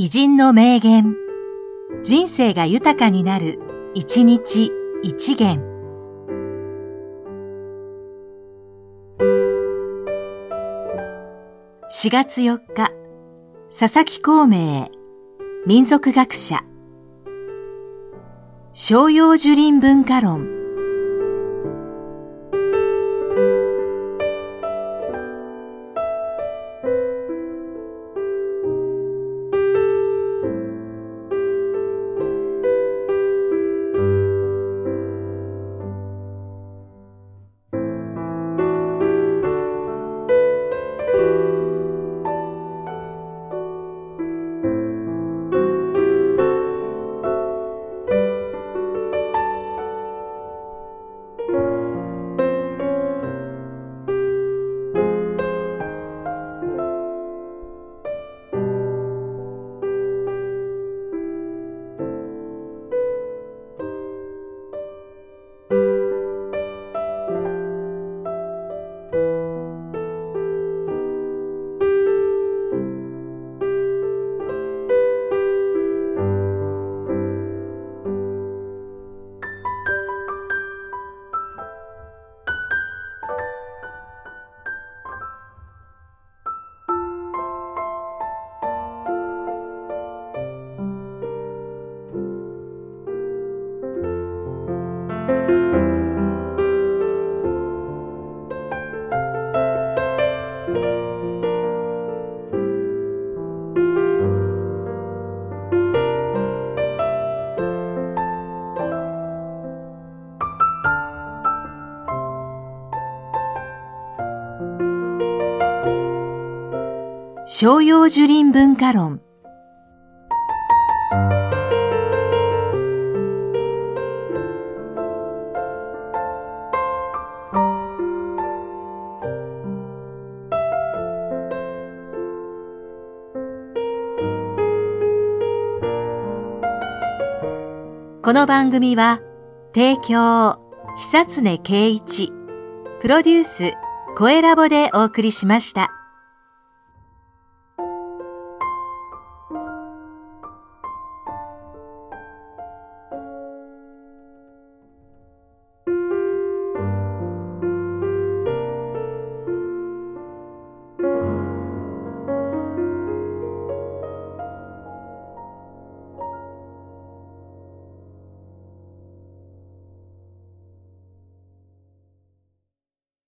偉人の名言。人生が豊かになる、一日一元。4月4日、佐々木孔明、民族学者。商用樹林文化論。商用樹林文化論この番組は提供久常圭一プロデュース声ラボでお送りしました。